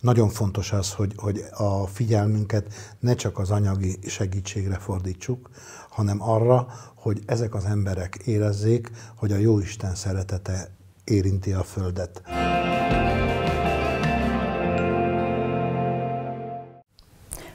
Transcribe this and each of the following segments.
Nagyon fontos az, hogy, hogy a figyelmünket ne csak az anyagi segítségre fordítsuk, hanem arra, hogy ezek az emberek érezzék, hogy a Jóisten szeretete érinti a Földet.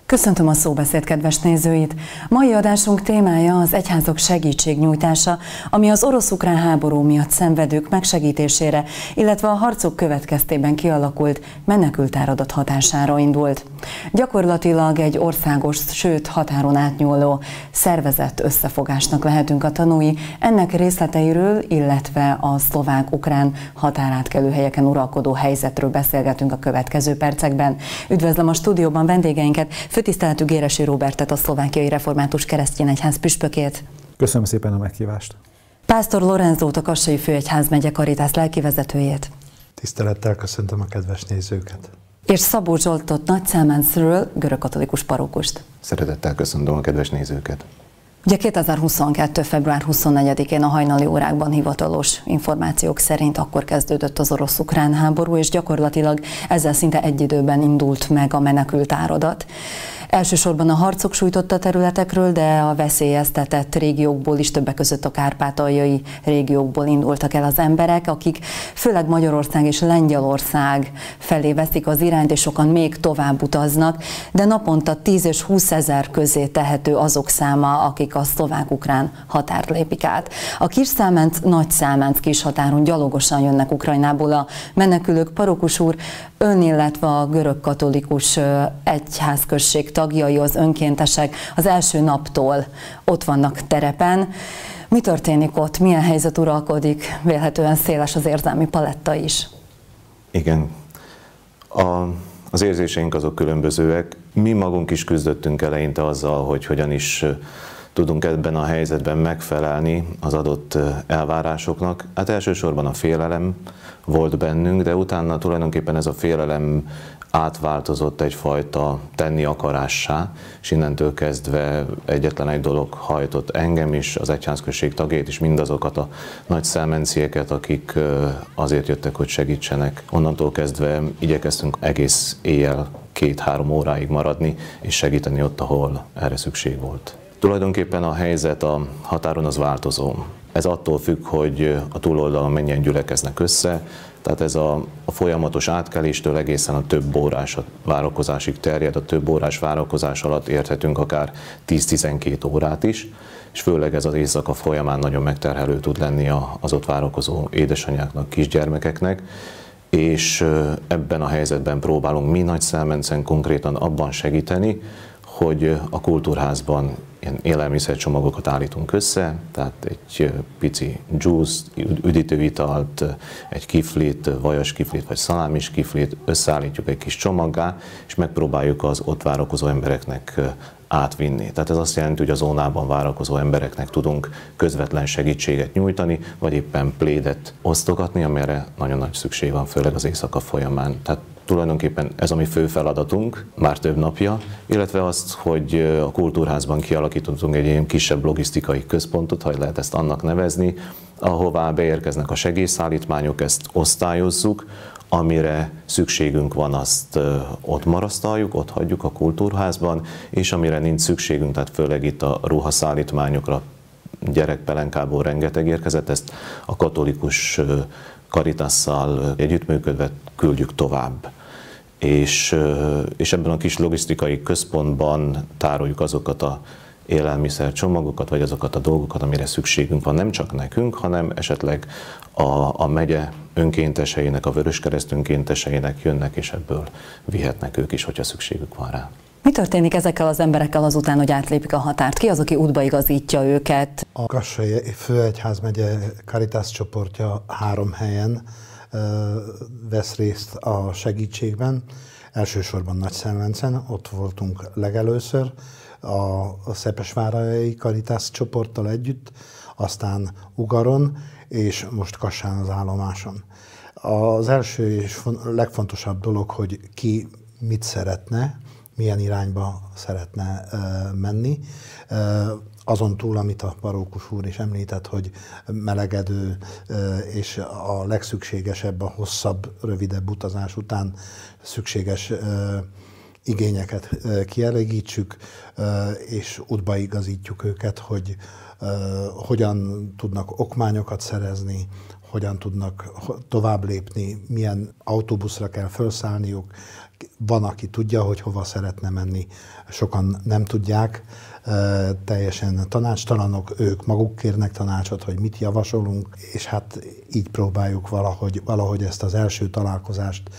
Köszöntöm a szóbeszéd kedves nézőit! Mai adásunk témája az egyházak segítségnyújtása, ami az orosz-ukrán háború miatt szenvedők megsegítésére, illetve a harcok következtében kialakult menekültáradat hatására indult. Gyakorlatilag egy országos, sőt határon átnyúló szervezett összefogásnak lehetünk a tanúi, ennek részleteiről, illetve a szlovák-ukrán határátkelő helyeken uralkodó helyzetről beszélgetünk a következő percekben. Üdvözlöm a stúdióban vendégeinket, Főtiszteletű Géresi Robertet, a szlovákiai református keresztény egyház püspökét. Köszönöm szépen a meghívást. Pásztor Lorenzót, a Kassai Főegyház megye Karitász lelkivezetőjét. Tisztelettel köszöntöm a kedves nézőket. És Szabó Zsoltot nagyszámánszről, görögkatolikus parókust. Szeretettel köszöntöm a kedves nézőket. Ugye 2022. február 24-én a hajnali órákban hivatalos információk szerint akkor kezdődött az orosz-ukrán háború, és gyakorlatilag ezzel szinte egy időben indult meg a menekült áradat. Elsősorban a harcok sújtotta területekről, de a veszélyeztetett régiókból is többek között a kárpátaljai régiókból indultak el az emberek, akik főleg Magyarország és Lengyelország felé veszik az irányt, és sokan még tovább utaznak, de naponta 10 és 20 ezer közé tehető azok száma, akik a szlovák-ukrán határt lépik át. A kis számenc, nagy számenc kis határon gyalogosan jönnek Ukrajnából a menekülők. Parokus úr, ön, illetve a görög katolikus egyházközség tagjai, az önkéntesek az első naptól ott vannak terepen. Mi történik ott? Milyen helyzet uralkodik? Vélhetően széles az érzelmi paletta is. Igen. A, az érzéseink azok különbözőek. Mi magunk is küzdöttünk eleinte azzal, hogy hogyan is tudunk ebben a helyzetben megfelelni az adott elvárásoknak. Hát elsősorban a félelem volt bennünk, de utána tulajdonképpen ez a félelem átváltozott egyfajta tenni akarássá, és innentől kezdve egyetlen egy dolog hajtott engem is, az egyházközség tagjait is, mindazokat a nagy szelmencieket, akik azért jöttek, hogy segítsenek. Onnantól kezdve igyekeztünk egész éjjel két-három óráig maradni, és segíteni ott, ahol erre szükség volt. Tulajdonképpen a helyzet a határon az változó. Ez attól függ, hogy a túloldalon mennyien gyülekeznek össze, tehát ez a, a folyamatos átkeléstől egészen a több órás várakozásig terjed, a több órás várakozás alatt érthetünk akár 10-12 órát is, és főleg ez az éjszaka folyamán nagyon megterhelő tud lenni az ott várakozó édesanyáknak, kisgyermekeknek, és ebben a helyzetben próbálunk mi nagy szelmencen konkrétan abban segíteni, hogy a kultúrházban ilyen élelmiszercsomagokat állítunk össze, tehát egy pici juice, üdítőitalt, egy kiflit, vajas kiflit vagy szalámis kiflit összeállítjuk egy kis csomaggá, és megpróbáljuk az ott várakozó embereknek átvinni. Tehát ez azt jelenti, hogy a zónában várakozó embereknek tudunk közvetlen segítséget nyújtani, vagy éppen plédet osztogatni, amire nagyon nagy szükség van, főleg az éjszaka folyamán. Tehát Tulajdonképpen ez a mi fő feladatunk már több napja, illetve azt, hogy a kultúrházban kialakítottunk egy ilyen kisebb logisztikai központot, ha lehet ezt annak nevezni, ahová beérkeznek a segélyszállítmányok, ezt osztályozzuk, amire szükségünk van, azt ott marasztaljuk, ott hagyjuk a kultúrházban, és amire nincs szükségünk, tehát főleg itt a ruhaszállítmányokra, gyerekpelenkából rengeteg érkezett, ezt a katolikus Karitasszal együttműködve küldjük tovább. És, és ebben a kis logisztikai központban tároljuk azokat a élelmiszer csomagokat, vagy azokat a dolgokat, amire szükségünk van, nem csak nekünk, hanem esetleg a, a megye önkénteseinek, a Vöröskereszt önkénteseinek jönnek, és ebből vihetnek ők is, hogyha szükségük van rá. Mi történik ezekkel az emberekkel azután, hogy átlépik a határt? Ki az, aki útba igazítja őket? A Kassai Főegyház megye Caritas csoportja három helyen vesz részt a segítségben. Elsősorban Nagy Szelvencen, ott voltunk legelőször, a Szepesvárai Caritas csoporttal együtt, aztán Ugaron, és most Kassán az állomáson. Az első és legfontosabb dolog, hogy ki mit szeretne, milyen irányba szeretne menni. Azon túl, amit a parókus úr is említett, hogy melegedő és a legszükségesebb a hosszabb, rövidebb utazás után szükséges igényeket kielégítsük, és útba igazítjuk őket, hogy hogyan tudnak okmányokat szerezni, hogyan tudnak tovább lépni, milyen autóbuszra kell felszállniuk. Van, aki tudja, hogy hova szeretne menni, sokan nem tudják, teljesen tanácstalanok, ők maguk kérnek tanácsot, hogy mit javasolunk, és hát így próbáljuk valahogy, valahogy ezt az első találkozást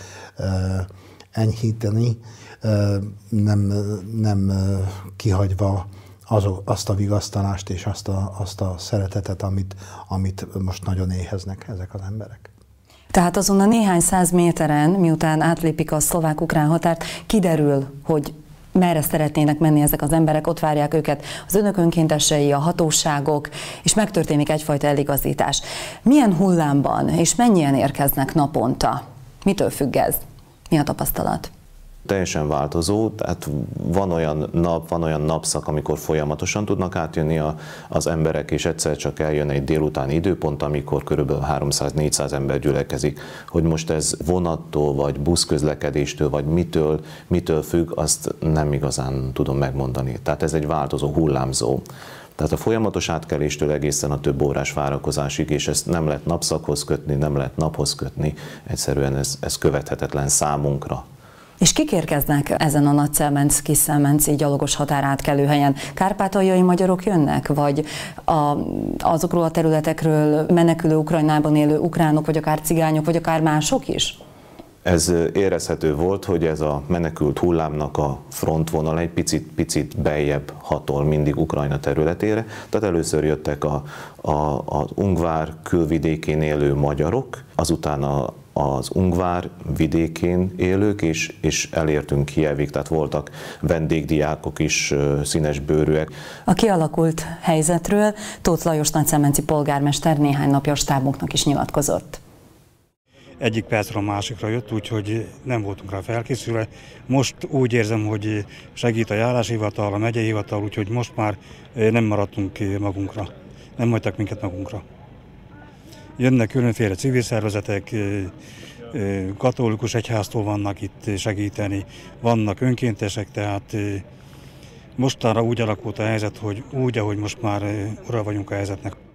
enyhíteni, nem, nem kihagyva az, azt a vigasztalást és azt a, azt a szeretetet, amit, amit most nagyon éheznek ezek az emberek. Tehát azon a néhány száz méteren, miután átlépik a szlovák-ukrán határt, kiderül, hogy merre szeretnének menni ezek az emberek, ott várják őket az önök önkéntesei, a hatóságok, és megtörténik egyfajta eligazítás. Milyen hullámban és mennyien érkeznek naponta? Mitől függ ez? Mi a tapasztalat? Teljesen változó, tehát van olyan nap, van olyan napszak, amikor folyamatosan tudnak átjönni a, az emberek, és egyszer csak eljön egy délutáni időpont, amikor körülbelül 300-400 ember gyülekezik. Hogy most ez vonattól, vagy buszközlekedéstől, vagy mitől, mitől függ, azt nem igazán tudom megmondani. Tehát ez egy változó, hullámzó. Tehát a folyamatos átkeléstől egészen a több órás várakozásig, és ezt nem lehet napszakhoz kötni, nem lehet naphoz kötni, egyszerűen ez, ez követhetetlen számunkra. És kik érkeznek ezen a Nagyszelmenc, Kiszelmenci gyalogos határátkelő helyen? Kárpátaljai magyarok jönnek, vagy a, azokról a területekről menekülő Ukrajnában élő ukránok, vagy akár cigányok, vagy akár mások is? Ez érezhető volt, hogy ez a menekült hullámnak a frontvonal egy picit, picit beljebb hatol mindig Ukrajna területére. Tehát először jöttek a, a, az Ungvár külvidékén élő magyarok, azután a az Ungvár vidékén élők, és, és elértünk Kievig, tehát voltak vendégdiákok is, színes bőrűek. A kialakult helyzetről Tóth Lajos nagyszemenci polgármester néhány napja a stábunknak is nyilatkozott egyik percről a másikra jött, úgyhogy nem voltunk rá felkészülve. Most úgy érzem, hogy segít a járáshivatal, a megyei hivatal, úgyhogy most már nem maradtunk magunkra. Nem hagytak minket magunkra. Jönnek különféle civil szervezetek, katolikus egyháztól vannak itt segíteni, vannak önkéntesek, tehát mostanra úgy alakult a helyzet, hogy úgy, ahogy most már ura vagyunk a helyzetnek.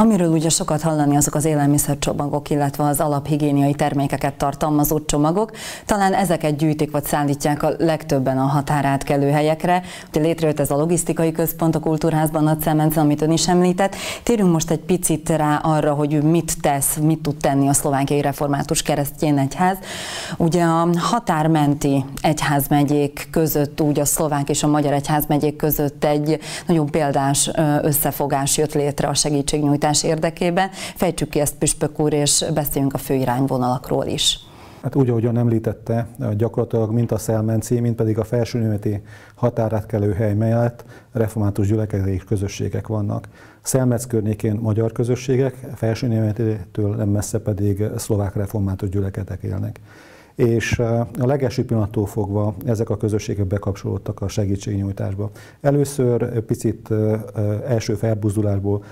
Amiről ugye sokat hallani, azok az élelmiszercsomagok, illetve az alaphigiéniai termékeket tartalmazó csomagok. Talán ezeket gyűjtik vagy szállítják a legtöbben a határátkelő helyekre. Ugye létrejött ez a logisztikai központ a Kultúrházban, a Cemencen, amit ön is említett. Térjünk most egy picit rá arra, hogy mit tesz, mit tud tenni a szlovákiai református keresztjén egyház. Ugye a határmenti egyházmegyék között, úgy a szlovák és a magyar egyházmegyék között egy nagyon példás összefogás jött létre a segítségnyújtás javítás érdekében. Fejtsük ki ezt Püspök úr, és beszéljünk a fő irányvonalakról is. Hát úgy, ahogyan említette, gyakorlatilag mint a Szelmenci, mint pedig a felsőnémeti határátkelő hely mellett református gyülekezési közösségek vannak. Szelmec környékén magyar közösségek, felsőnémetétől nem messze pedig szlovák református gyülekezetek élnek és a legelső pillanattól fogva ezek a közösségek bekapcsolódtak a segítségnyújtásba. Először picit első felbuzdulásból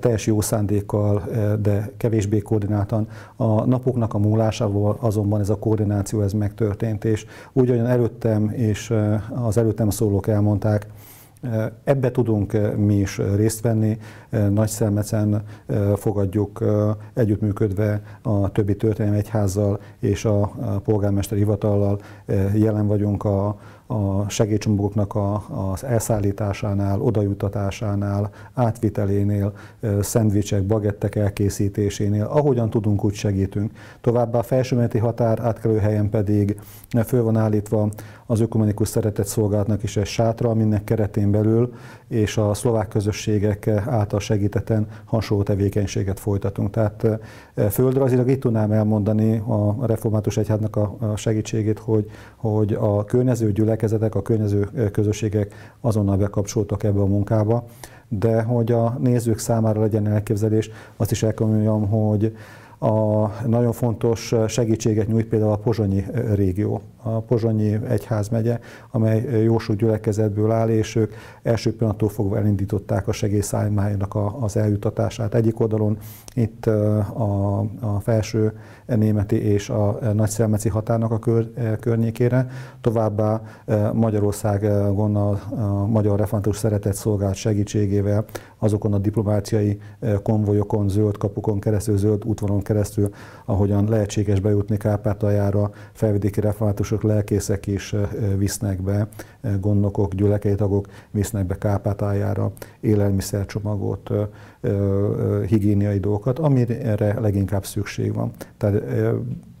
teljes jó szándékkal, de kevésbé koordináltan. A napoknak a múlásával azonban ez a koordináció ez megtörtént, és úgy, ahogyan előttem és az előttem szólók elmondták, Ebbe tudunk mi is részt venni, Nagy Szelmecen fogadjuk együttműködve a többi történelmi egyházzal és a polgármester hivatallal, jelen vagyunk a, a segélycsomagoknak a, az elszállításánál, odajutatásánál, átvitelénél, szendvicsek, bagettek elkészítésénél, ahogyan tudunk, úgy segítünk. Továbbá a felsőmenti határ átkelő helyen pedig föl van állítva az ökumenikus szeretett szolgálatnak is egy sátra, aminek keretén belül és a szlovák közösségek által segíteten hasonló tevékenységet folytatunk. Tehát földrajzilag itt tudnám elmondani a református egyháznak a segítségét, hogy, hogy a környező gyülekezetek, a környező közösségek azonnal bekapcsoltak ebbe a munkába, de hogy a nézők számára legyen elképzelés, azt is el hogy A nagyon fontos segítséget nyújt például a pozsonyi régió, a pozsonyi egyházmegye, amely jósú gyülekezetből áll, és ők első pillanattól fogva elindították a segélyszállománynak az eljutatását. Egyik oldalon itt a, a felső németi és a nagyszelmeci határnak a kör, környékére, továbbá Magyarországon a, a Magyar Református Szeretett Szolgált segítségével azokon a diplomáciai konvojokon, zöld kapukon keresztül, zöld útvonalon keresztül, ahogyan lehetséges bejutni Kárpátaljára, felvidéki reformátusok, lelkészek is visznek be, gondnokok, gyülekezetagok tagok visznek be Kárpátaljára élelmiszercsomagot, higiéniai dolgokat, amire leginkább szükség van. Tehát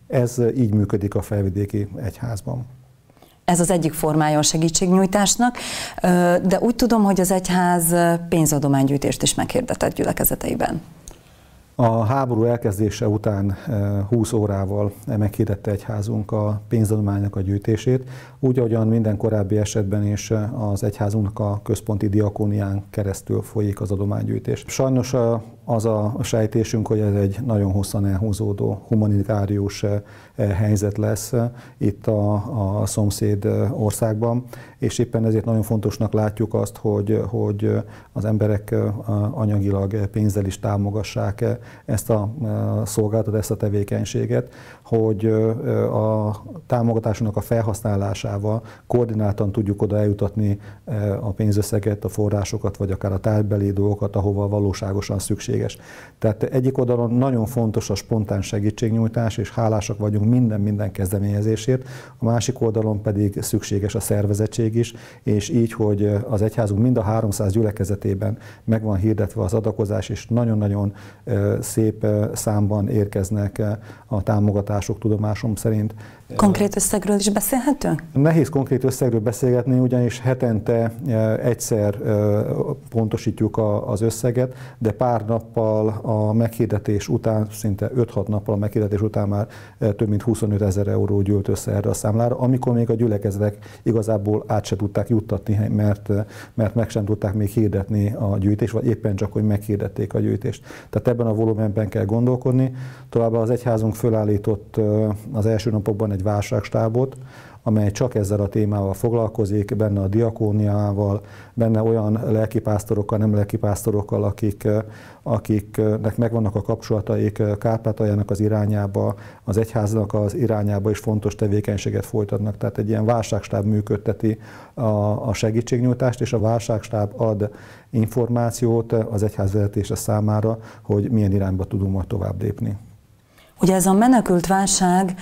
ez így működik a felvidéki egyházban. Ez az egyik formája a segítségnyújtásnak, de úgy tudom, hogy az egyház pénzadománygyűjtést is meghirdetett gyülekezeteiben. A háború elkezdése után 20 órával meghirdette egyházunk a pénzadománynak a gyűjtését, úgy, ahogyan minden korábbi esetben is az egyházunknak a központi diakónián keresztül folyik az adománygyűjtés. Sajnos az a sejtésünk, hogy ez egy nagyon hosszan elhúzódó humanitárius helyzet lesz itt a, a szomszéd országban, és éppen ezért nagyon fontosnak látjuk azt, hogy, hogy az emberek anyagilag pénzzel is támogassák ezt a szolgáltat, ezt a tevékenységet, hogy a támogatásunknak a felhasználásával koordináltan tudjuk oda eljutatni a pénzösszeget, a forrásokat, vagy akár a tárgybeli dolgokat, ahova valóságosan szükséges. Tehát egyik oldalon nagyon fontos a spontán segítségnyújtás, és hálásak vagyunk minden-minden kezdeményezésért, a másik oldalon pedig szükséges a szervezettség is, és így, hogy az egyházunk mind a 300 gyülekezetében meg van hirdetve az adakozás, és nagyon-nagyon szép számban érkeznek a támogatások tudomásom szerint. Konkrét összegről is beszélhetünk? Nehéz konkrét összegről beszélgetni, ugyanis hetente e, egyszer e, pontosítjuk az összeget, de pár nappal a meghirdetés után, szinte 5-6 nappal a meghirdetés után már e, több mint 25 ezer euró gyűlt össze erre a számlára, amikor még a gyülekezetek igazából át se tudták juttatni, mert, mert meg sem tudták még hirdetni a gyűjtést, vagy éppen csak, hogy meghirdették a gyűjtést. Tehát ebben a volumenben kell gondolkodni. Továbbá az egyházunk fölállított az első napokban egy egy válságstábot, amely csak ezzel a témával foglalkozik, benne a diakóniával, benne olyan lelkipásztorokkal, nem lelkipásztorokkal, akik, akiknek megvannak a kapcsolataik Kárpátaljának az irányába, az egyháznak az irányába is fontos tevékenységet folytatnak. Tehát egy ilyen válságstáb működteti a, a segítségnyújtást, és a válságstáb ad információt az egyház vezetése számára, hogy milyen irányba tudunk majd tovább lépni. Ugye ez a menekült válság,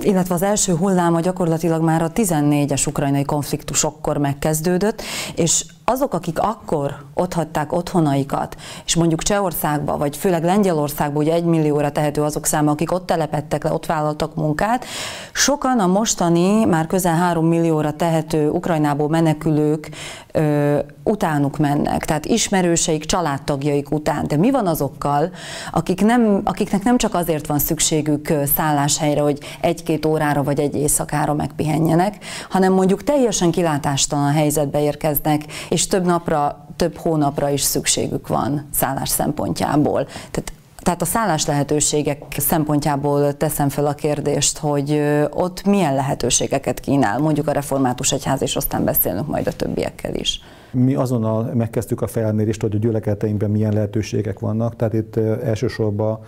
illetve az első hulláma gyakorlatilag már a 14-es ukrajnai konfliktusokkor megkezdődött, és azok, akik akkor otthagyták otthonaikat, és mondjuk Csehországba, vagy főleg Lengyelországba, ugye egy millióra tehető azok száma, akik ott telepettek le, ott vállaltak munkát, sokan a mostani, már közel három millióra tehető Ukrajnából menekülők ö, utánuk mennek, tehát ismerőseik, családtagjaik után. De mi van azokkal, akik nem, akiknek nem csak azért van szükségük szálláshelyre, hogy egy-két órára vagy egy éjszakára megpihenjenek, hanem mondjuk teljesen kilátástalan helyzetbe érkeznek, és több napra, több hónapra is szükségük van szállás szempontjából. Tehát tehát a szállás lehetőségek szempontjából teszem fel a kérdést, hogy ott milyen lehetőségeket kínál, mondjuk a református egyház, és aztán beszélünk majd a többiekkel is. Mi azonnal megkezdtük a felmérést, hogy a gyülekezeteinkben milyen lehetőségek vannak, tehát itt elsősorban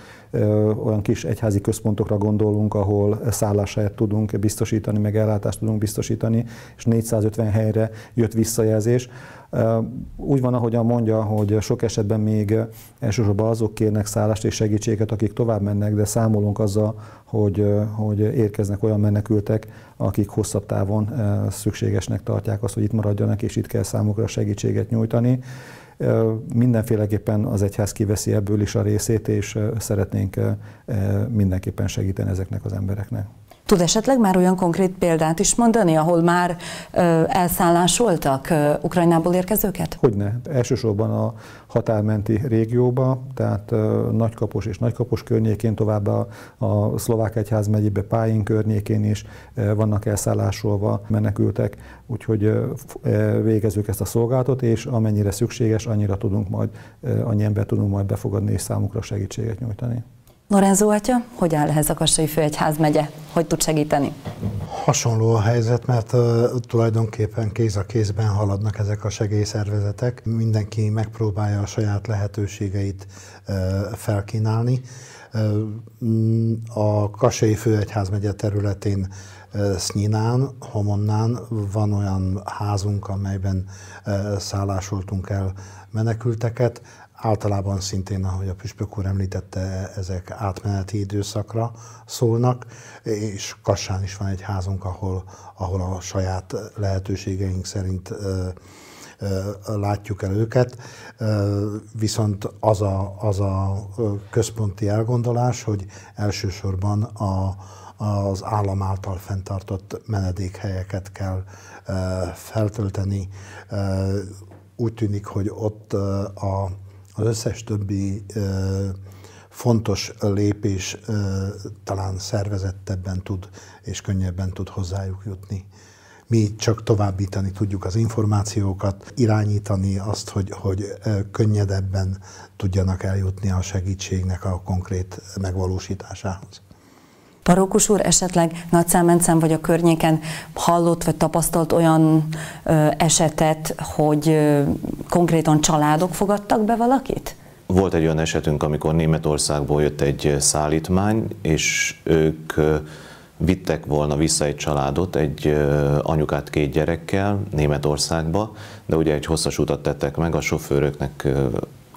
olyan kis egyházi központokra gondolunk, ahol szálláshelyet tudunk biztosítani, meg ellátást tudunk biztosítani, és 450 helyre jött visszajelzés. Úgy van, ahogyan mondja, hogy sok esetben még elsősorban azok kérnek szállást és segítséget, akik tovább mennek, de számolunk azzal, hogy, hogy érkeznek olyan menekültek, akik hosszabb távon szükségesnek tartják azt, hogy itt maradjanak, és itt kell számukra segítséget nyújtani. Mindenféleképpen az egyház kiveszi ebből is a részét, és szeretnénk mindenképpen segíteni ezeknek az embereknek. Tud esetleg már olyan konkrét példát is mondani, ahol már ö, elszállásoltak ö, Ukrajnából érkezőket? Hogyne. Elsősorban a határmenti régióba, tehát ö, Nagykapos és Nagykapos környékén, továbbá a, a Szlovák Egyház megyébe Pályén környékén is ö, vannak elszállásolva menekültek, úgyhogy ö, végezzük ezt a szolgálatot, és amennyire szükséges, annyira tudunk majd, ö, annyi ember tudunk majd befogadni és számukra segítséget nyújtani. Lorenzo atya, hogy áll ehhez a Kassai Főegyházmegye? Hogy tud segíteni? Hasonló a helyzet, mert uh, tulajdonképpen kéz a kézben haladnak ezek a segélyszervezetek. Mindenki megpróbálja a saját lehetőségeit uh, felkínálni. Uh, a Kassai Főegyházmegye területén Sznyinán, Homonnán van olyan házunk, amelyben szállásoltunk el menekülteket. Általában szintén, ahogy a Püspök úr említette, ezek átmeneti időszakra szólnak, és Kassán is van egy házunk, ahol, ahol a saját lehetőségeink szerint látjuk el őket, viszont az a, az a központi elgondolás, hogy elsősorban a, az állam által fenntartott menedékhelyeket kell feltölteni. Úgy tűnik, hogy ott a, az összes többi fontos lépés talán szervezettebben tud és könnyebben tud hozzájuk jutni. Mi csak továbbítani tudjuk az információkat, irányítani azt, hogy, hogy könnyedebben tudjanak eljutni a segítségnek a konkrét megvalósításához. Parókus úr esetleg Nagyszámencen vagy a környéken hallott vagy tapasztalt olyan ö, esetet, hogy ö, konkrétan családok fogadtak be valakit? Volt egy olyan esetünk, amikor Németországból jött egy szállítmány, és ők vittek volna vissza egy családot, egy anyukát két gyerekkel Németországba, de ugye egy hosszas utat tettek meg, a sofőröknek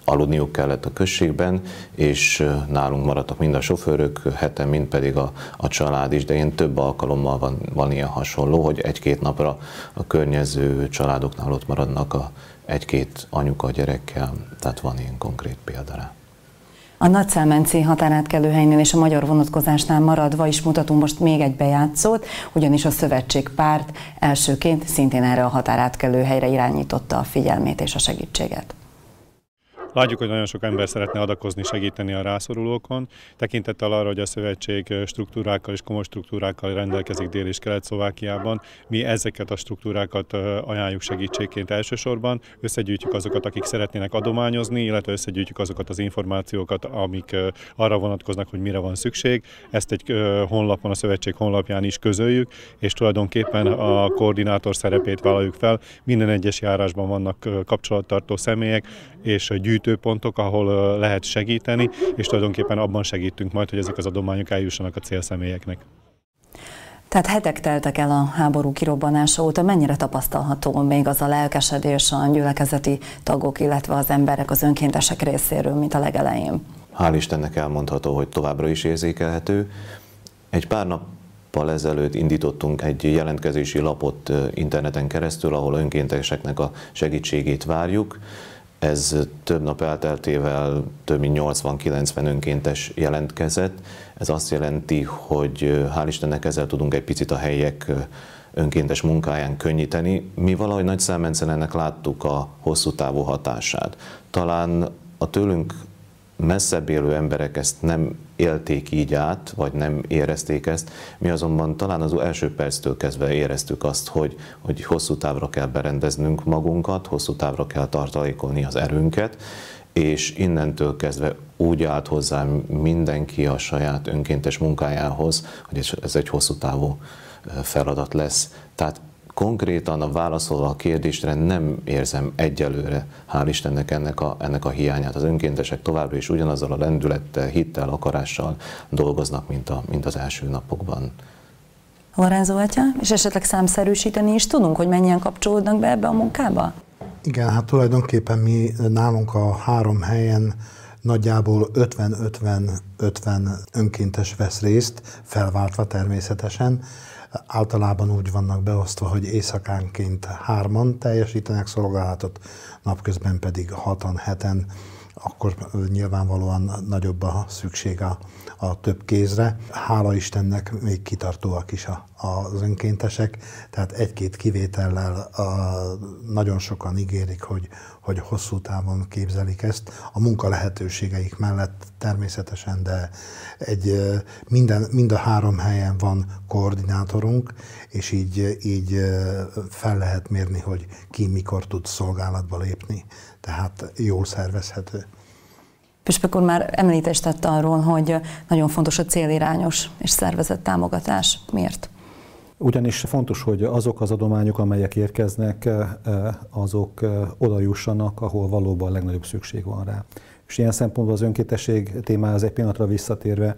aludniuk kellett a községben, és nálunk maradtak mind a sofőrök, heten, mind pedig a, a család is, de én több alkalommal van, van ilyen hasonló, hogy egy-két napra a környező családoknál ott maradnak a egy-két anyuka a gyerekkel, tehát van ilyen konkrét példa rá. A Nagyszámenci határátkelőhelynél és a magyar vonatkozásnál maradva is mutatunk most még egy bejátszót, ugyanis a szövetségpárt elsőként szintén erre a határátkelőhelyre irányította a figyelmét és a segítséget. Látjuk, hogy nagyon sok ember szeretne adakozni, segíteni a rászorulókon. Tekintettel arra, hogy a szövetség struktúrákkal és komoly struktúrákkal rendelkezik Dél- és Kelet-Szlovákiában, mi ezeket a struktúrákat ajánljuk segítségként elsősorban. Összegyűjtjük azokat, akik szeretnének adományozni, illetve összegyűjtjük azokat az információkat, amik arra vonatkoznak, hogy mire van szükség. Ezt egy honlapon, a szövetség honlapján is közöljük, és tulajdonképpen a koordinátor szerepét vállaljuk fel. Minden egyes járásban vannak kapcsolattartó személyek, és gyűjtőpontok, ahol lehet segíteni, és tulajdonképpen abban segítünk majd, hogy ezek az adományok eljussanak a célszemélyeknek. Tehát hetek teltek el a háború kirobbanása óta, mennyire tapasztalható még az a lelkesedés a gyülekezeti tagok, illetve az emberek, az önkéntesek részéről, mint a legelején? Hál' Istennek elmondható, hogy továbbra is érzékelhető. Egy pár nap ezelőtt indítottunk egy jelentkezési lapot interneten keresztül, ahol önkénteseknek a segítségét várjuk. Ez több nap elteltével több mint 80-90 önkéntes jelentkezett. Ez azt jelenti, hogy hál' Istennek ezzel tudunk egy picit a helyek önkéntes munkáján könnyíteni. Mi valahogy nagy ennek láttuk a hosszú távú hatását. Talán a tőlünk messzebb élő emberek ezt nem élték így át, vagy nem érezték ezt. Mi azonban talán az első perctől kezdve éreztük azt, hogy, hogy hosszú távra kell berendeznünk magunkat, hosszú távra kell tartalékolni az erőnket, és innentől kezdve úgy állt hozzá mindenki a saját önkéntes munkájához, hogy ez egy hosszú távú feladat lesz. Tehát konkrétan a válaszolva a kérdésre nem érzem egyelőre, hál' Istennek ennek a, ennek a hiányát. Az önkéntesek továbbra is ugyanazzal a lendülettel, hittel, akarással dolgoznak, mint, a, mint az első napokban. Lorenzo atya, és esetleg számszerűsíteni is tudunk, hogy mennyien kapcsolódnak be ebbe a munkába? Igen, hát tulajdonképpen mi nálunk a három helyen nagyjából 50-50-50 önkéntes vesz részt, felváltva természetesen. Általában úgy vannak beosztva, hogy éjszakánként hárman teljesítenek szolgálatot, napközben pedig hatan, heten, akkor nyilvánvalóan nagyobb a szükség a, a több kézre. Hála Istennek még kitartóak is a, az önkéntesek, tehát egy-két kivétellel a, nagyon sokan ígérik, hogy, hogy hosszú távon képzelik ezt. A munka lehetőségeik mellett természetesen, de egy, minden, mind a három helyen van koordinátorunk, és így, így fel lehet mérni, hogy ki mikor tud szolgálatba lépni. Tehát jól szervezhető. Püspök úr már említést tette arról, hogy nagyon fontos a célirányos és szervezett támogatás. Miért? Ugyanis fontos, hogy azok az adományok, amelyek érkeznek, azok oda jussanak, ahol valóban a legnagyobb szükség van rá. És ilyen szempontból az önkétesség témája egy pillanatra visszatérve,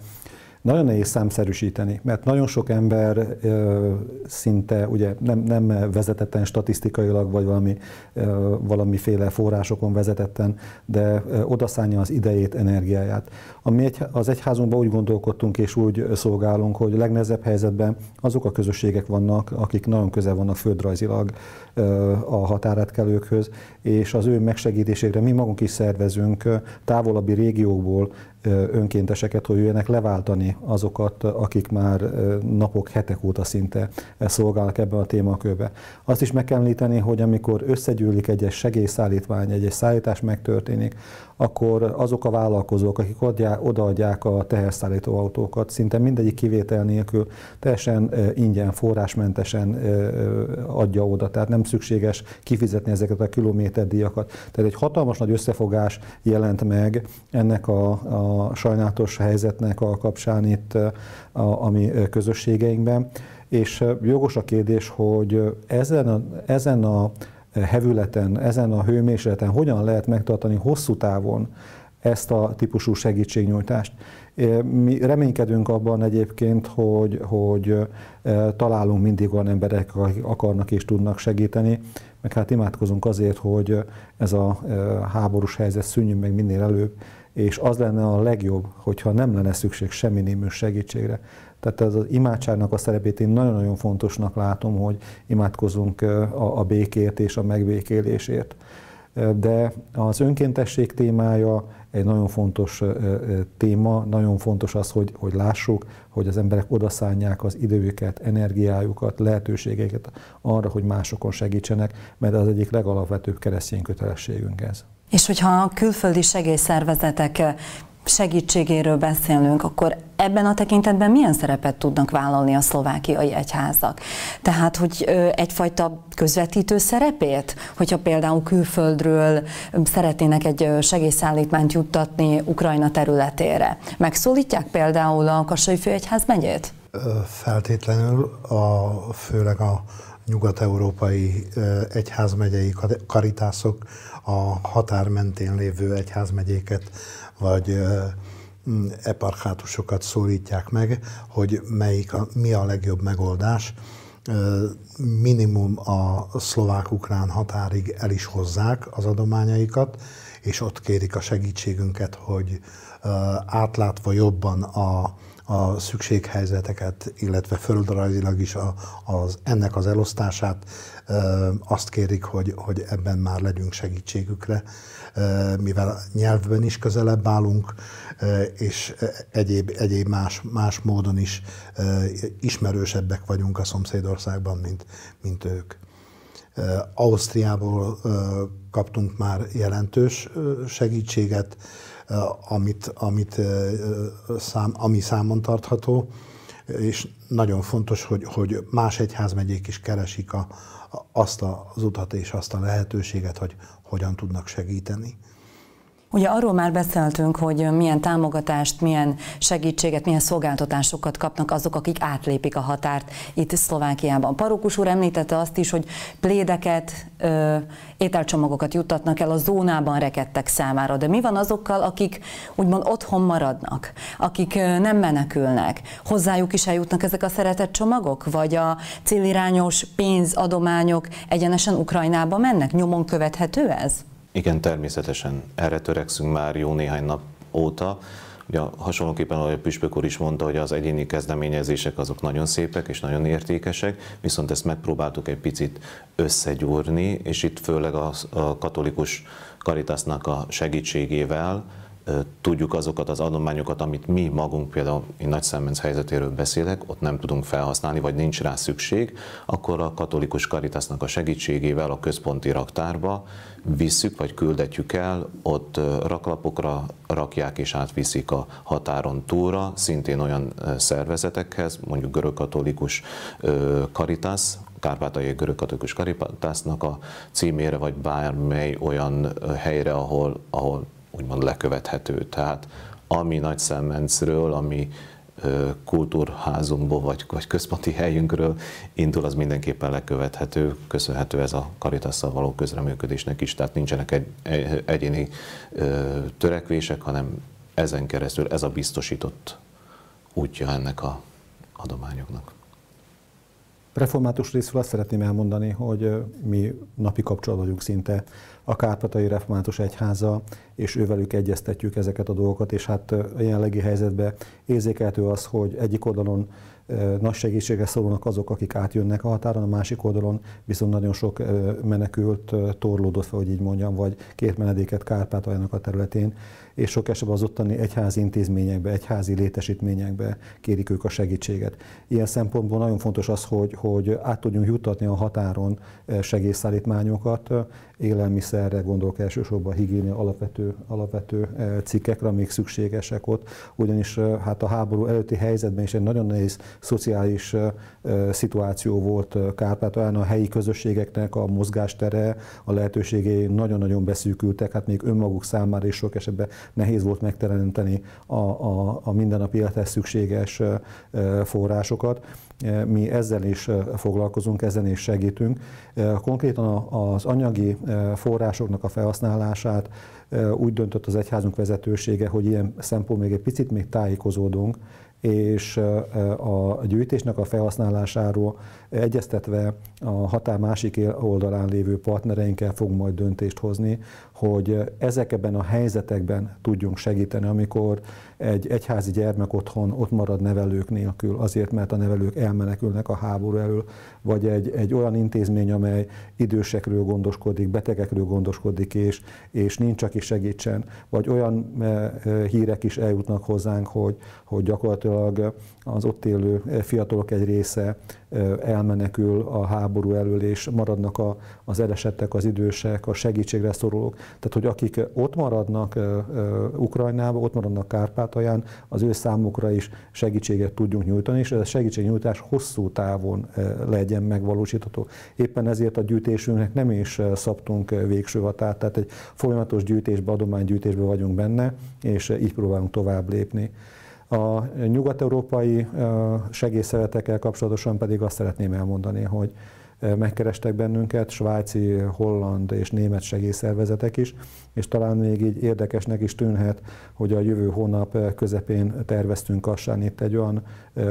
nagyon nehéz számszerűsíteni, mert nagyon sok ember szinte ugye nem, nem vezetetten statisztikailag, vagy valami, valamiféle forrásokon vezetetten, de odaszánja az idejét, energiáját. Ami egy, az egyházunkban úgy gondolkodtunk és úgy szolgálunk, hogy a legnehezebb helyzetben azok a közösségek vannak, akik nagyon közel vannak földrajzilag a határátkelőkhöz, és az ő megsegítésére mi magunk is szervezünk távolabbi régiókból önkénteseket, hogy jöjjenek leváltani azokat, akik már napok, hetek óta szinte szolgálnak ebben a témakörben. Azt is meg kell említeni, hogy amikor összegyűlik egyes segélyszállítmány, egyes szállítás megtörténik, akkor azok a vállalkozók, akik odaadják a teherszállító autókat, szinte mindegyik kivétel nélkül teljesen ingyen, forrásmentesen adja oda, tehát nem szükséges kifizetni ezeket a kilométerdíjakat. Tehát egy hatalmas nagy összefogás jelent meg ennek a, a sajnálatos helyzetnek a kapcsán itt a, a mi közösségeinkben. És jogos a kérdés, hogy ezen a, ezen a hevületen, ezen a hőmérsékleten hogyan lehet megtartani hosszú távon ezt a típusú segítségnyújtást. Mi reménykedünk abban egyébként, hogy, hogy találunk mindig olyan emberek, akik akarnak és tudnak segíteni, meg hát imádkozunk azért, hogy ez a háborús helyzet szűnjön meg minél előbb, és az lenne a legjobb, hogyha nem lenne szükség semmi némű segítségre. Tehát az imádságnak a szerepét én nagyon-nagyon fontosnak látom, hogy imádkozunk a, a békért és a megbékélésért. De az önkéntesség témája egy nagyon fontos téma, nagyon fontos az, hogy, hogy lássuk, hogy az emberek odaszánják az időket, energiájukat, lehetőségeket arra, hogy másokon segítsenek, mert az egyik legalapvetőbb keresztény kötelességünk ez. És hogyha a külföldi segélyszervezetek segítségéről beszélünk, akkor ebben a tekintetben milyen szerepet tudnak vállalni a szlovákiai egyházak? Tehát, hogy egyfajta közvetítő szerepét, hogyha például külföldről szeretnének egy segélyszállítmányt juttatni Ukrajna területére, megszólítják például a Kassai Főegyház megyét? Feltétlenül, a, főleg a nyugat-európai egyházmegyei karitászok a határ mentén lévő egyházmegyéket vagy eparchátusokat szólítják meg, hogy melyik a, mi a legjobb megoldás. Minimum a szlovák-ukrán határig el is hozzák az adományaikat, és ott kérik a segítségünket, hogy átlátva jobban a, a szükséghelyzeteket, illetve földrajzilag is a, az, ennek az elosztását azt kérik, hogy, hogy ebben már legyünk segítségükre, mivel nyelvben is közelebb állunk, és egyéb, egyéb más, más módon is ismerősebbek vagyunk a szomszédországban, mint, mint ők. Ausztriából kaptunk már jelentős segítséget, amit, amit szám, ami számon tartható, és nagyon fontos, hogy, hogy más egyházmegyék is keresik a, azt az utat és azt a lehetőséget, hogy hogyan tudnak segíteni. Ugye arról már beszéltünk, hogy milyen támogatást, milyen segítséget, milyen szolgáltatásokat kapnak azok, akik átlépik a határt itt Szlovákiában. Parókus úr említette azt is, hogy plédeket, ö, ételcsomagokat juttatnak el a zónában rekedtek számára. De mi van azokkal, akik úgymond otthon maradnak, akik nem menekülnek? Hozzájuk is eljutnak ezek a szeretett csomagok? Vagy a célirányos pénzadományok egyenesen Ukrajnába mennek? Nyomon követhető ez? Igen, természetesen erre törekszünk már jó néhány nap óta. Ugye hasonlóképpen, ahogy a Püspök úr is mondta, hogy az egyéni kezdeményezések azok nagyon szépek és nagyon értékesek, viszont ezt megpróbáltuk egy picit összegyúrni, és itt főleg a, katolikus Caritasnak a segítségével tudjuk azokat az adományokat, amit mi magunk, például én Nagy Szemmenc helyzetéről beszélek, ott nem tudunk felhasználni, vagy nincs rá szükség, akkor a katolikus karitasnak a segítségével a központi raktárba visszük, vagy küldetjük el, ott raklapokra rakják és átviszik a határon túlra, szintén olyan szervezetekhez, mondjuk görögkatolikus karitas, Kárpátaljai görögkatolikus karitasnak a címére, vagy bármely olyan helyre, ahol, ahol úgymond lekövethető. Tehát ami Nagy Szemmencről, ami kultúrházunkból vagy, vagy központi helyünkről indul, az mindenképpen lekövethető, köszönhető ez a karitasszal való közreműködésnek is, tehát nincsenek egy, egy, egyéni ö, törekvések, hanem ezen keresztül ez a biztosított útja ennek a adományoknak. Református részről azt szeretném elmondani, hogy mi napi kapcsolatban vagyunk szinte a Kárpatai Református Egyháza, és ővelük egyeztetjük ezeket a dolgokat, és hát a jelenlegi helyzetben érzékelhető az, hogy egyik oldalon nagy segítségre szorulnak azok, akik átjönnek a határon, a másik oldalon viszont nagyon sok menekült torlódott fel, hogy így mondjam, vagy két menedéket Kárpátaljának a területén, és sok esetben az ottani egyházi intézményekbe, egyházi létesítményekbe kérik ők a segítséget. Ilyen szempontból nagyon fontos az, hogy, hogy át tudjunk juttatni a határon segélyszállítmányokat, élelmiszerre gondolok elsősorban higiénia alapvető, alapvető cikkekre, amik szükségesek ott, ugyanis hát a háború előtti helyzetben is egy nagyon nehéz szociális szituáció volt Kárpátalján, a helyi közösségeknek a mozgástere, a lehetőségei nagyon-nagyon beszűkültek, hát még önmaguk számára is sok esetben nehéz volt megteremteni a, a, a mindennapi élethez szükséges forrásokat. Mi ezzel is foglalkozunk, ezzel is segítünk. Konkrétan az anyagi forrásoknak a felhasználását úgy döntött az egyházunk vezetősége, hogy ilyen szempont még egy picit még tájékozódunk, és a gyűjtésnek a felhasználásáról egyeztetve a határ másik oldalán lévő partnereinkkel fog majd döntést hozni, hogy ezekben a helyzetekben tudjunk segíteni, amikor egy egyházi gyermek otthon ott marad nevelők nélkül, azért, mert a nevelők elmenekülnek a háború elől, vagy egy, egy olyan intézmény, amely idősekről gondoskodik, betegekről gondoskodik, és, és nincs, aki segítsen, vagy olyan hírek is eljutnak hozzánk, hogy, hogy gyakorlatilag az ott élő fiatalok egy része elmenekül a háború elől, és maradnak a, az elesettek, az idősek, a segítségre szorulók. Tehát, hogy akik ott maradnak Ukrajnában, ott maradnak Kárpátalján, az ő számukra is segítséget tudjunk nyújtani, és ez a segítségnyújtás hosszú távon legyen megvalósítható. Éppen ezért a gyűjtésünknek nem is szabtunk végső határt, tehát egy folyamatos gyűjtésbe, adománygyűjtésbe vagyunk benne, és így próbálunk tovább lépni. A nyugat-európai segélyszeretekkel kapcsolatosan pedig azt szeretném elmondani, hogy megkerestek bennünket, svájci, holland és német segélyszervezetek is, és talán még így érdekesnek is tűnhet, hogy a jövő hónap közepén terveztünk Kassán itt egy olyan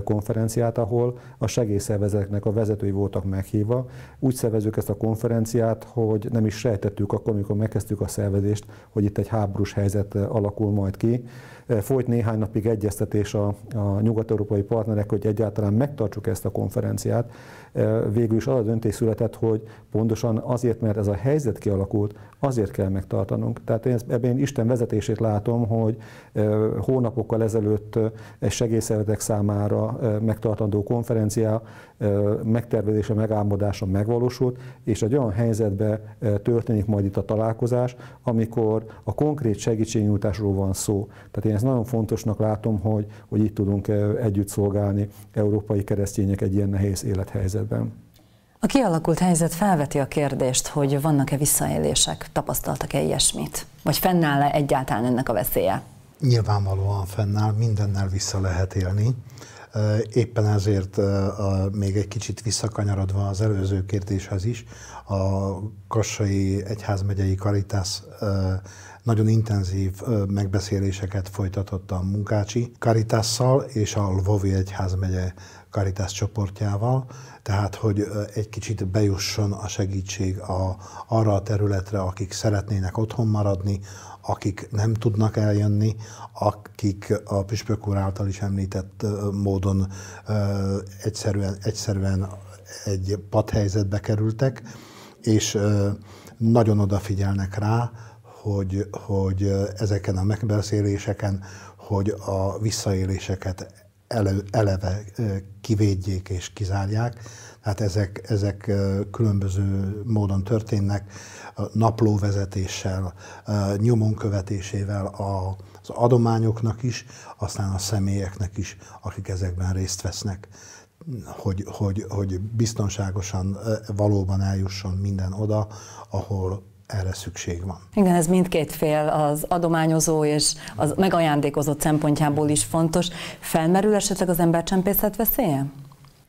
konferenciát, ahol a segélyszervezeteknek a vezetői voltak meghívva. Úgy szervezük ezt a konferenciát, hogy nem is sejtettük akkor, amikor megkezdtük a szervezést, hogy itt egy háborús helyzet alakul majd ki. Folyt néhány napig egyeztetés a, a nyugat-európai partnerek, hogy egyáltalán megtartsuk ezt a konferenciát. Végül is az a döntés született, hogy pontosan azért, mert ez a helyzet kialakult, azért kell megtartanunk. Tehát én ebben Isten vezetését látom, hogy hónapokkal ezelőtt egy segélyszervezetek számára megtartandó konferencia megtervezése, megálmodása megvalósult, és egy olyan helyzetben történik majd itt a találkozás, amikor a konkrét segítségnyújtásról van szó. Tehát én ezt nagyon fontosnak látom, hogy, hogy itt tudunk együtt szolgálni európai keresztények egy ilyen nehéz élethelyzetben. A kialakult helyzet felveti a kérdést, hogy vannak-e visszaélések, tapasztaltak-e ilyesmit? Vagy fennáll-e egyáltalán ennek a veszélye? Nyilvánvalóan fennáll, mindennel vissza lehet élni. Éppen ezért még egy kicsit visszakanyarodva az előző kérdéshez is, a Kassai Egyházmegyei Karitász nagyon intenzív megbeszéléseket folytatott a Munkácsi Karitásszal és a Lvovi Egyházmegye Karitász csoportjával, tehát hogy egy kicsit bejusson a segítség a, arra a területre, akik szeretnének otthon maradni, akik nem tudnak eljönni, akik a Püspök úr által is említett módon egyszerűen, egyszerűen egy padhelyzetbe kerültek, és nagyon odafigyelnek rá, hogy, hogy ezeken a megbeszéléseken, hogy a visszaéléseket elő, eleve kivédjék és kizárják. Tehát ezek, ezek különböző módon történnek, naplóvezetéssel, nyomon követésével az adományoknak is, aztán a személyeknek is, akik ezekben részt vesznek, hogy, hogy, hogy biztonságosan valóban eljusson minden oda, ahol erre szükség van. Igen, ez mindkét fél, az adományozó és az megajándékozott szempontjából is fontos. Felmerül esetleg az embercsempészet veszélye?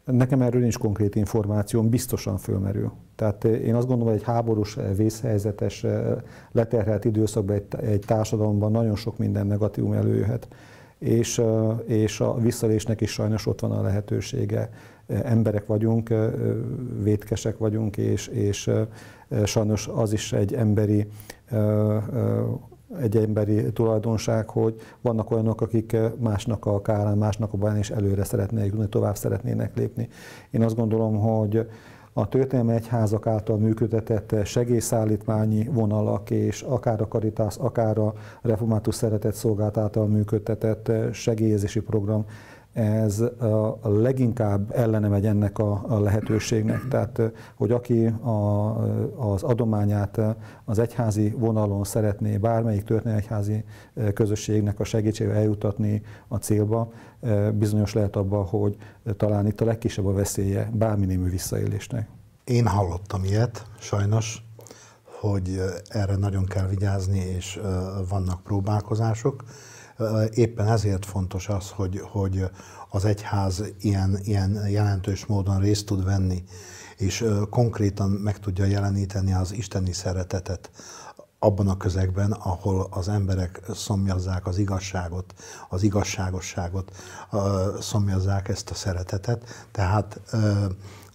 Nekem erről nincs konkrét információm, biztosan fölmerül. Tehát én azt gondolom, hogy egy háborús, vészhelyzetes, leterhelt időszakban egy, egy társadalomban nagyon sok minden negatívum előjöhet. És, és a visszalésnek is sajnos ott van a lehetősége. Emberek vagyunk, vétkesek vagyunk, és, és sajnos az is egy emberi egy emberi tulajdonság, hogy vannak olyanok, akik másnak a kárán, másnak a baján is előre szeretnék jutni, tovább szeretnének lépni. Én azt gondolom, hogy a történelmi egyházak által működtetett segélyszállítmányi vonalak, és akár a Caritas, akár a Református Szeretett Szolgált által működtetett segélyezési program ez a leginkább ellene megy ennek a, lehetőségnek. Tehát, hogy aki a, az adományát az egyházi vonalon szeretné bármelyik történelmi egyházi közösségnek a segítségével eljutatni a célba, bizonyos lehet abban, hogy talán itt a legkisebb a veszélye bármi némű visszaélésnek. Én hallottam ilyet, sajnos, hogy erre nagyon kell vigyázni, és vannak próbálkozások. Éppen ezért fontos az, hogy, hogy az egyház ilyen, ilyen jelentős módon részt tud venni, és konkrétan meg tudja jeleníteni az isteni szeretetet abban a közegben, ahol az emberek szomjazzák az igazságot, az igazságosságot, szomjazzák ezt a szeretetet. Tehát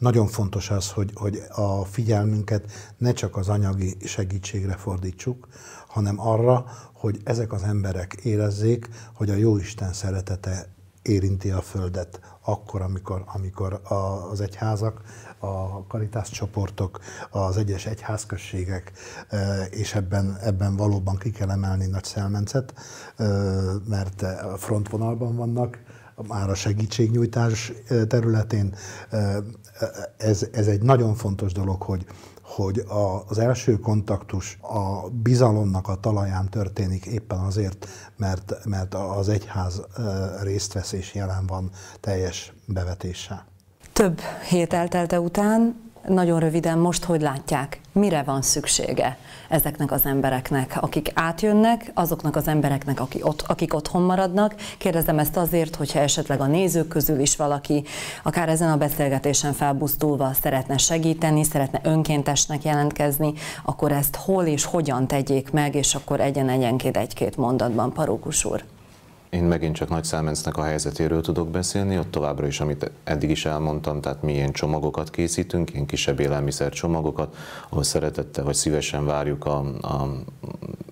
nagyon fontos az, hogy, hogy a figyelmünket ne csak az anyagi segítségre fordítsuk, hanem arra, hogy ezek az emberek érezzék, hogy a Jóisten szeretete érinti a Földet akkor, amikor, amikor az egyházak, a karitás csoportok, az egyes egyházközségek, és ebben, ebben valóban ki kell emelni Nagy Szelmencet, mert frontvonalban vannak, már a segítségnyújtás területén. Ez, ez egy nagyon fontos dolog, hogy, hogy az első kontaktus a bizalomnak a talaján történik éppen azért, mert, mert az egyház részt vesz és jelen van teljes bevetéssel. Több hét eltelte után nagyon röviden most hogy látják, mire van szüksége ezeknek az embereknek, akik átjönnek, azoknak az embereknek, akik, ott, akik otthon maradnak. Kérdezem ezt azért, hogyha esetleg a nézők közül is valaki, akár ezen a beszélgetésen felbuzdulva szeretne segíteni, szeretne önkéntesnek jelentkezni, akkor ezt hol és hogyan tegyék meg, és akkor egyen-egyenként egy-két mondatban, Parókus úr. Én megint csak Nagy Számencnek a helyzetéről tudok beszélni, ott továbbra is, amit eddig is elmondtam, tehát mi ilyen csomagokat készítünk, ilyen kisebb élelmiszer csomagokat, ahol szeretettel vagy szívesen várjuk a, a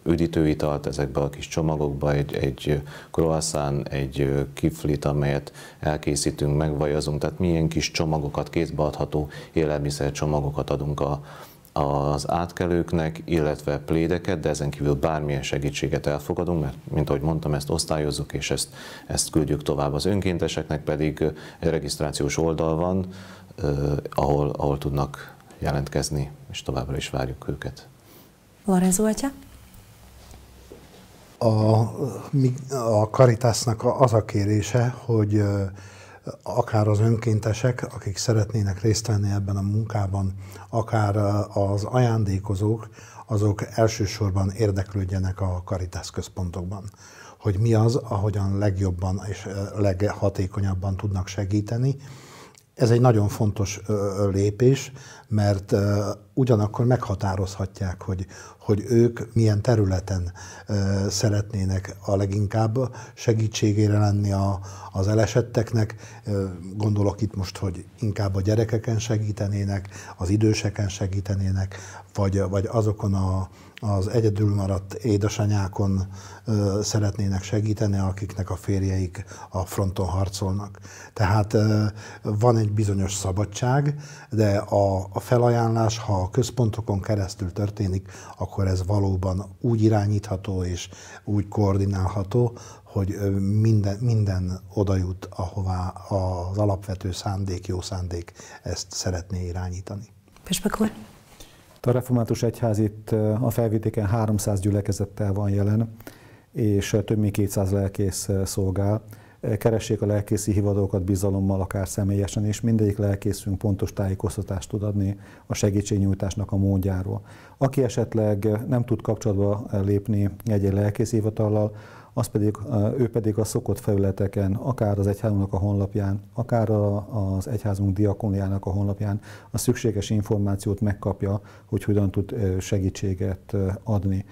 üdítőitalt ezekbe a kis csomagokba, egy, egy croissant, egy kiflit, amelyet elkészítünk, megvajazunk, tehát milyen kis csomagokat, kézbeadható élelmiszer csomagokat adunk a, az átkelőknek, illetve plédeket, de ezen kívül bármilyen segítséget elfogadunk, mert mint ahogy mondtam, ezt osztályozzuk, és ezt, ezt küldjük tovább. Az önkénteseknek pedig egy regisztrációs oldal van, ahol, ahol tudnak jelentkezni, és továbbra is várjuk őket. Lorenzo atya? A, a Caritasnak az a kérése, hogy akár az önkéntesek, akik szeretnének részt venni ebben a munkában, akár az ajándékozók, azok elsősorban érdeklődjenek a Karitász központokban. Hogy mi az, ahogyan legjobban és leghatékonyabban tudnak segíteni, ez egy nagyon fontos lépés, mert ugyanakkor meghatározhatják, hogy, hogy ők milyen területen szeretnének a leginkább segítségére lenni a, az elesetteknek. Gondolok itt most, hogy inkább a gyerekeken segítenének, az időseken segítenének, vagy, vagy azokon a, az egyedül maradt édesanyákon ö, szeretnének segíteni, akiknek a férjeik a fronton harcolnak. Tehát ö, van egy bizonyos szabadság, de a, a felajánlás, ha a központokon keresztül történik, akkor ez valóban úgy irányítható és úgy koordinálható, hogy minden, minden oda jut, ahová az alapvető szándék, jó szándék ezt szeretné irányítani. Püspök úr? A református egyház itt a felvidéken 300 gyülekezettel van jelen, és több mint 200 lelkész szolgál. keressék a lelkészi hivatalokat bizalommal, akár személyesen, és mindegyik lelkészünk pontos tájékoztatást tud adni a segítségnyújtásnak a módjáról. Aki esetleg nem tud kapcsolatba lépni egy-egy lelkészi hivatallal, az pedig, ő pedig a szokott felületeken, akár az egyházunknak a honlapján, akár az egyházunk diakóniának a honlapján a szükséges információt megkapja, hogy hogyan tud segítséget adni.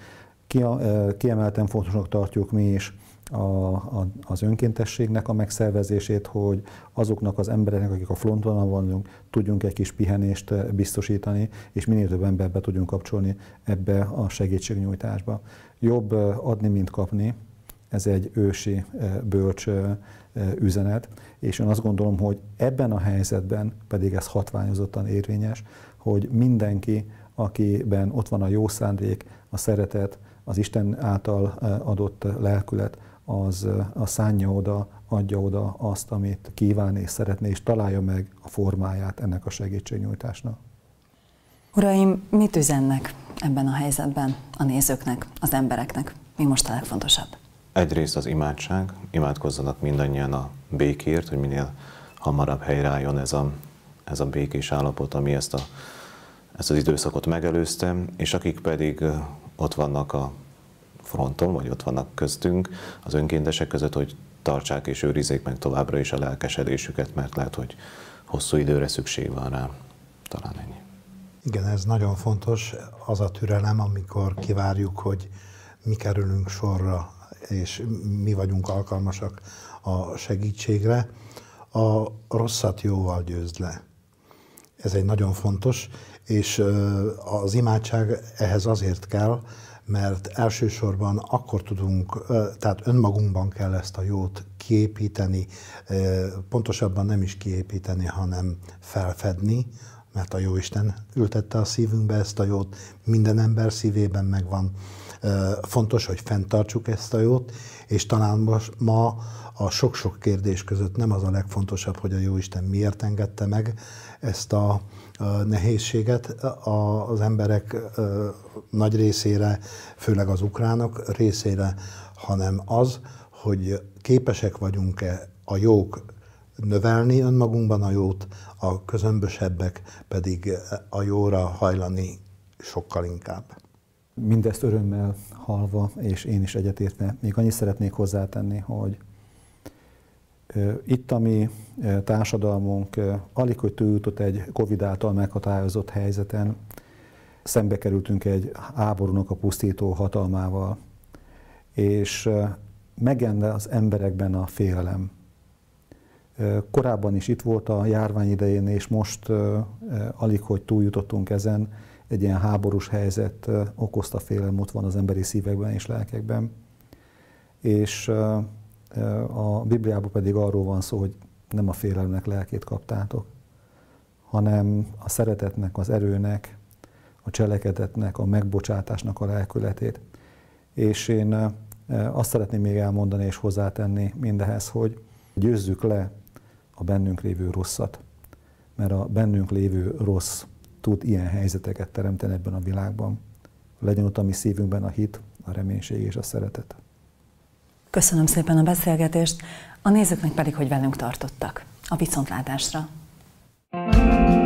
Kiemelten fontosnak tartjuk mi is a, a, az önkéntességnek a megszervezését, hogy azoknak az embereknek, akik a frontvonalon vannak, tudjunk egy kis pihenést biztosítani, és minél több emberbe tudjunk kapcsolni ebbe a segítségnyújtásba. Jobb adni, mint kapni, ez egy ősi bölcs üzenet, és én azt gondolom, hogy ebben a helyzetben pedig ez hatványozottan érvényes, hogy mindenki, akiben ott van a jó szándék, a szeretet, az Isten által adott lelkület, az a szánja oda, adja oda azt, amit kíván és szeretné, és találja meg a formáját ennek a segítségnyújtásnak. Uraim, mit üzennek ebben a helyzetben a nézőknek, az embereknek? Mi most a legfontosabb? Egyrészt az imádság, imádkozzanak mindannyian a békért, hogy minél hamarabb helyreálljon ez a, ez a békés állapot, ami ezt, a, ezt az időszakot megelőzte, és akik pedig ott vannak a fronton, vagy ott vannak köztünk, az önkéntesek között, hogy tartsák és őrizzék meg továbbra is a lelkesedésüket, mert lehet, hogy hosszú időre szükség van rá. Talán ennyi. Igen, ez nagyon fontos, az a türelem, amikor kivárjuk, hogy mi kerülünk sorra és mi vagyunk alkalmasak a segítségre, a rosszat jóval győzd le. Ez egy nagyon fontos, és az imádság ehhez azért kell, mert elsősorban akkor tudunk, tehát önmagunkban kell ezt a jót kiépíteni, pontosabban nem is kiépíteni, hanem felfedni, mert a Jóisten ültette a szívünkbe ezt a jót, minden ember szívében megvan Fontos, hogy fenntartsuk ezt a jót, és talán ma a sok-sok kérdés között nem az a legfontosabb, hogy a Jóisten miért engedte meg ezt a nehézséget az emberek nagy részére, főleg az ukránok részére, hanem az, hogy képesek vagyunk-e a jók növelni önmagunkban a jót, a közömbösebbek pedig a jóra hajlani sokkal inkább. Mindezt örömmel halva, és én is egyetértve, még annyit szeretnék hozzátenni, hogy itt a mi társadalmunk alig, hogy túljutott egy Covid által meghatározott helyzeten, szembe kerültünk egy háborúnak a pusztító hatalmával, és megende az emberekben a félelem. Korábban is itt volt a járvány idején, és most alig, hogy túljutottunk ezen, egy ilyen háborús helyzet okozta félelem, ott van az emberi szívekben és lelkekben. És a Bibliában pedig arról van szó, hogy nem a félelemnek lelkét kaptátok, hanem a szeretetnek, az erőnek, a cselekedetnek, a megbocsátásnak a lelkületét. És én azt szeretném még elmondani és hozzátenni mindehez, hogy győzzük le a bennünk lévő rosszat. Mert a bennünk lévő rossz tud ilyen helyzeteket teremteni ebben a világban. Legyen ott a mi szívünkben a hit, a reménység és a szeretet. Köszönöm szépen a beszélgetést, a nézőknek pedig, hogy velünk tartottak. A viszontlátásra! thank you